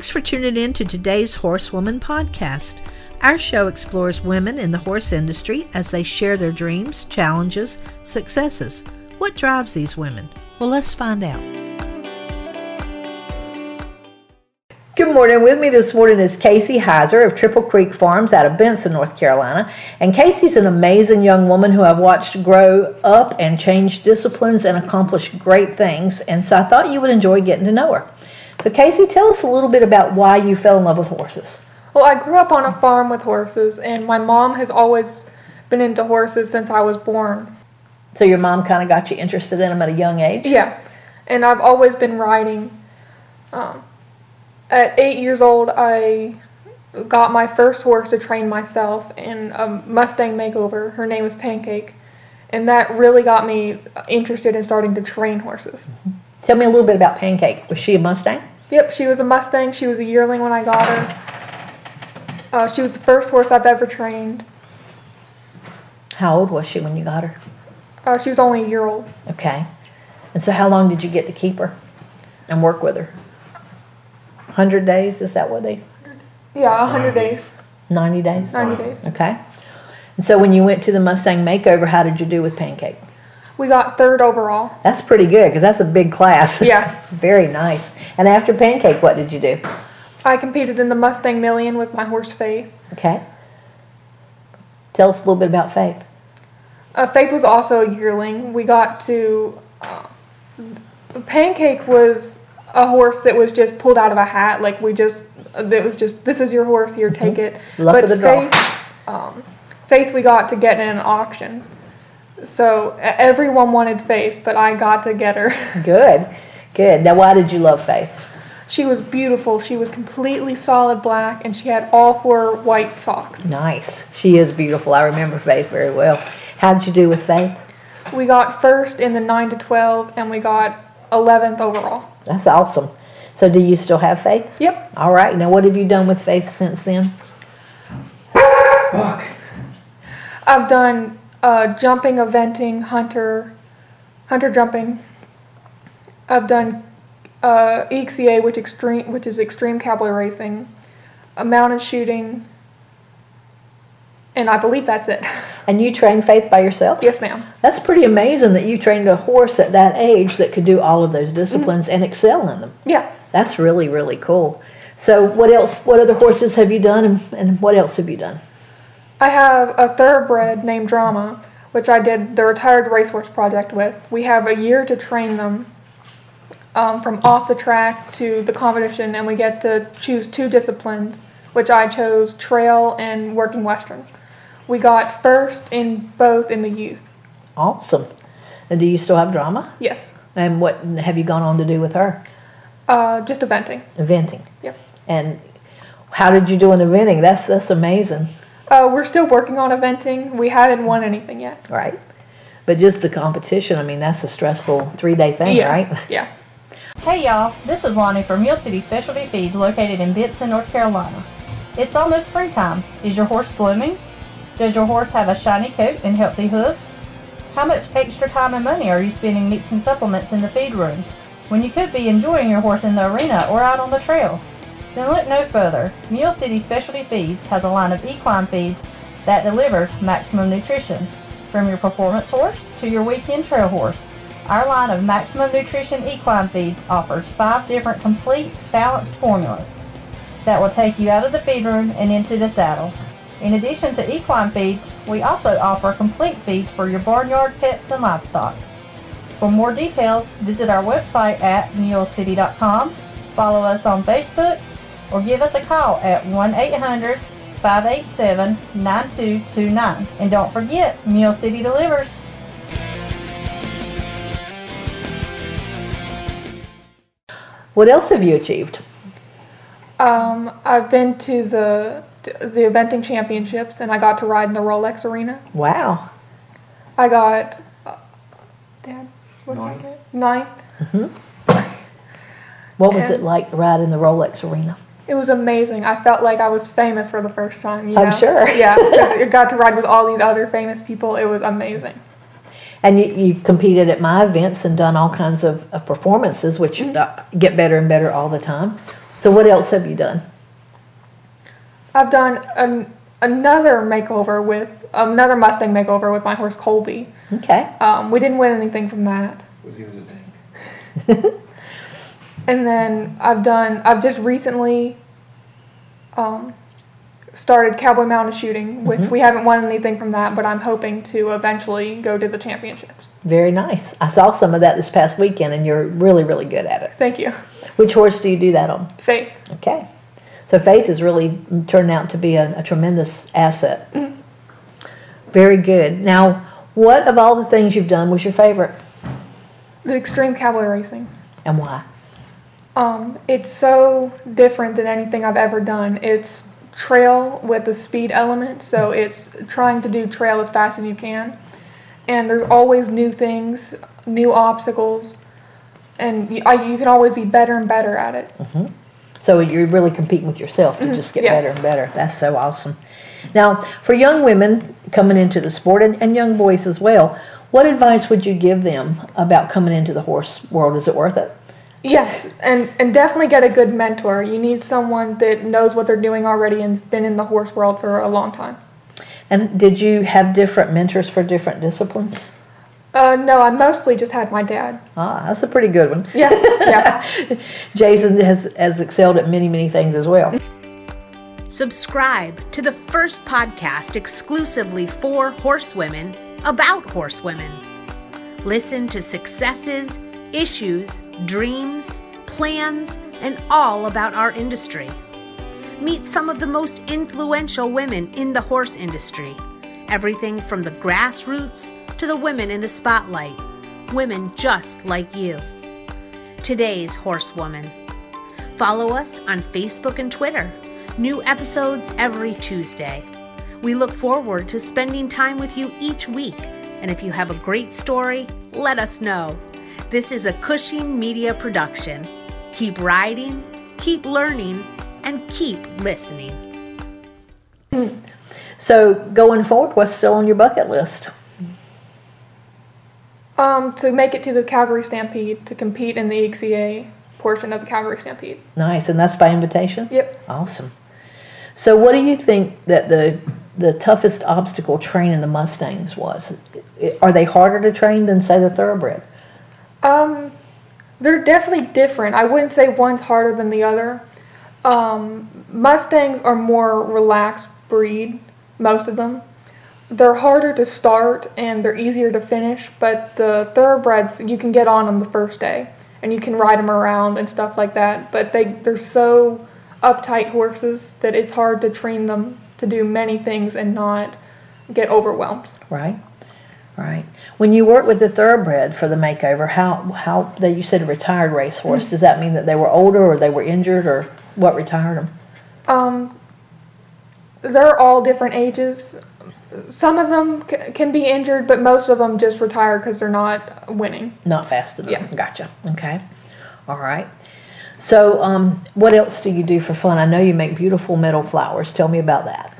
Thanks for tuning in to today's Horsewoman podcast. Our show explores women in the horse industry as they share their dreams, challenges, successes. What drives these women? Well, let's find out. Good morning. With me this morning is Casey Heiser of Triple Creek Farms out of Benson, North Carolina. And Casey's an amazing young woman who I've watched grow up and change disciplines and accomplish great things. And so I thought you would enjoy getting to know her. So, Casey, tell us a little bit about why you fell in love with horses. Well, I grew up on a farm with horses, and my mom has always been into horses since I was born. So, your mom kind of got you interested in them at a young age? Yeah, and I've always been riding. Um, at eight years old, I got my first horse to train myself in a Mustang makeover. Her name was Pancake, and that really got me interested in starting to train horses. Mm-hmm. Tell me a little bit about Pancake. Was she a Mustang? Yep, she was a Mustang. She was a yearling when I got her. Uh, she was the first horse I've ever trained. How old was she when you got her? Uh, she was only a year old. Okay. And so, how long did you get to keep her and work with her? 100 days? Is that what they? Yeah, 100 days. 90 days? 90 days. Okay. And so, when you went to the Mustang makeover, how did you do with Pancake? We got third overall. That's pretty good because that's a big class. Yeah. Very nice. And after Pancake, what did you do? I competed in the Mustang Million with my horse Faith. Okay. Tell us a little bit about Faith. Uh, Faith was also a yearling. We got to. Uh, Pancake was a horse that was just pulled out of a hat. Like we just, that was just, this is your horse, here, take Mhm. it. Luck but of the draw. Faith, um, Faith, we got to get in an auction. So everyone wanted Faith, but I got to get her. Good. Good. Now, why did you love Faith? She was beautiful. She was completely solid black, and she had all four white socks. Nice. She is beautiful. I remember Faith very well. How did you do with Faith? We got first in the 9 to 12, and we got 11th overall. That's awesome. So, do you still have Faith? Yep. All right. Now, what have you done with Faith since then? I've done uh, jumping, eventing, hunter, hunter jumping. I've done uh, EXCA, which extreme, which is extreme cowboy racing, a mounted shooting, and I believe that's it. And you trained Faith by yourself? yes, ma'am. That's pretty amazing that you trained a horse at that age that could do all of those disciplines and excel in them. Yeah. That's really, really cool. So, what else? What other horses have you done, and, and what else have you done? I have a thoroughbred named Drama, which I did the retired racehorse project with. We have a year to train them um, from off the track to the competition, and we get to choose two disciplines, which I chose trail and working western. We got first in both in the youth. Awesome. And do you still have drama? Yes, And what have you gone on to do with her? uh, just eventing. Eventing. Yep. And how did you do in eventing? That's that's amazing, Uh, we're still working on eventing. We haven't won anything yet. right? But just the competition, I mean, that's a stressful three day thing, yeah. right? Yeah. Hey y'all, this is Lonnie from Mule City Specialty Feeds located in Benson, North Carolina. It's almost springtime. Is your horse blooming? Does your horse have a shiny coat and healthy hooves? How much extra time and money are you spending mixing supplements in the feed room when you could be enjoying your horse in the arena or out on the trail? Then look no further. Mule City Specialty Feeds has a line of equine feeds that delivers maximum nutrition from your performance horse to your weekend trail horse. Our line of Maximum Nutrition Equine Feeds offers five different complete balanced formulas that will take you out of the feed room and into the saddle. In addition to equine feeds, we also offer complete feeds for your barnyard pets and livestock. For more details, visit our website at mulecity.com, follow us on Facebook, or give us a call at 1 800 587 9229. And don't forget, Mule City delivers. What else have you achieved? Um, I've been to the the eventing championships, and I got to ride in the Rolex Arena. Wow. I got, uh, Dad, what did I get? Ninth. What was And- it like riding the Rolex arena? It was amazing. I felt like I was famous for the first time. You I'm know? sure. Yeah, because I got to ride with all these other famous people. It was amazing. And you, you've competed at my events and done all kinds of, of performances, which uh, get better and better all the time. So what else have you done? I've done an, another makeover with another Mustang makeover with my horse Colby. Okay. Um, we didn't win anything from that. Was he was a tank? And then I've done, I've just recently um, started cowboy mounted shooting, which we haven't won anything from that, but I'm hoping to eventually go to the championships. Very nice. I saw some of that this past weekend, and you're really, really good at it. Thank you. Which horse do you do that on? Faith. Okay. So Faith has really turned out to be a, a tremendous asset. Very good. Now, what of all the things you've done was your favorite, The extreme cowboy racing. and why? Um, it's so different than anything I've ever done. It's trail with a speed element, so it's trying to do trail as fast as you can. And there's always new things, new obstacles, and you, I, you can always be better and better at it. So you're really competing with yourself to just get yeah. better and better. That's so awesome. Now, for young women coming into the sport and, and young boys as well, what advice would you give them about coming into the horse world? Is it worth it? Yes, and, and definitely get a good mentor. You need someone that knows what they're doing already and's been in the horse world for a long time. And did you have different mentors for different disciplines? Uh, no, I mostly just had my dad. Ah, that's a pretty good one. Yeah, yeah. Jason has, has excelled at many, many things as well. Subscribe to the first podcast exclusively for horsewomen about horsewomen. Listen to successes, issues, dreams, plans, and all about our industry. Meet some of the most influential women in the horse industry. Everything from the grassroots to the women in the spotlight. Women just like you. Today's Horsewoman. Follow us on Facebook and Twitter. New episodes every Tuesday. We look forward to spending time with you each week. And if you have a great story, let us know. This is a Cushing Media production. Keep riding, keep learning, and keep listening. So, going forward, what's still on your bucket list? Um, to make it to the Calgary Stampede to compete in the EXCA portion of the Calgary Stampede. Nice, and that's by invitation? Yep. Awesome. So, what do you think that the the toughest obstacle training the Mustangs was? Are they harder to train than, say, the thoroughbred? Um, they're definitely different. I wouldn't say one's harder than the other. Um, Mustangs are more relaxed breed, most of them. They're harder to start and they're easier to finish, but the thoroughbreds you can get on them the first day and you can ride them around and stuff like that. But they they're so uptight horses that it's hard to train them to do many things and not get overwhelmed. Right, right. When you work with the thoroughbred for the makeover, how how they you said a retired racehorse? Does that mean that they were older or they were injured or what retired them? Um, they're all different ages. Some of them c- can be injured, but most of them just retire because they're not winning. Not fast enough. Yeah. Gotcha. Okay. All right. So, um, what else do you do for fun? I know you make beautiful metal flowers. Tell me about that.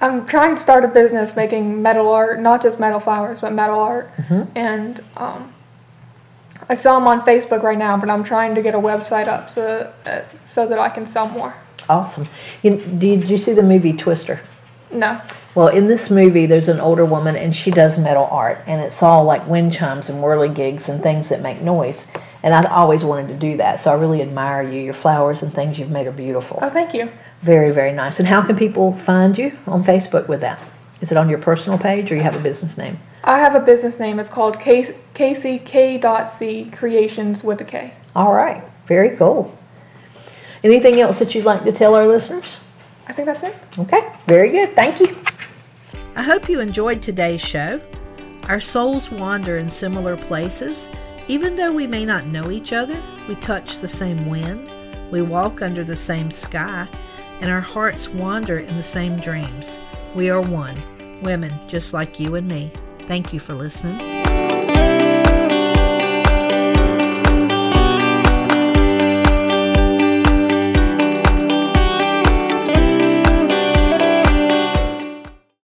I'm trying to start a business making metal art, not just metal flowers, but metal art. And um, I sell them on Facebook right now, but I'm trying to get a website up so uh, so that I can sell more. Awesome. You, did you see the movie Twister? No. Well, in this movie, there's an older woman and she does metal art, and it's all like wind chimes and whirligigs and things that make noise. And I always wanted to do that, so I really admire you. Your flowers and things you've made are beautiful. Oh, thank you. Very, very nice. And how can people find you on Facebook with that? Is it on your personal page or you have a business name? I have a business name. It's called K- KCK.C Creations with a K. All right. Very cool. Anything else that you'd like to tell our listeners? I think that's it. Okay. Very good. Thank you. I hope you enjoyed today's show. Our souls wander in similar places. Even though we may not know each other, we touch the same wind, we walk under the same sky, and our hearts wander in the same dreams. We are one, women just like you and me. Thank you for listening.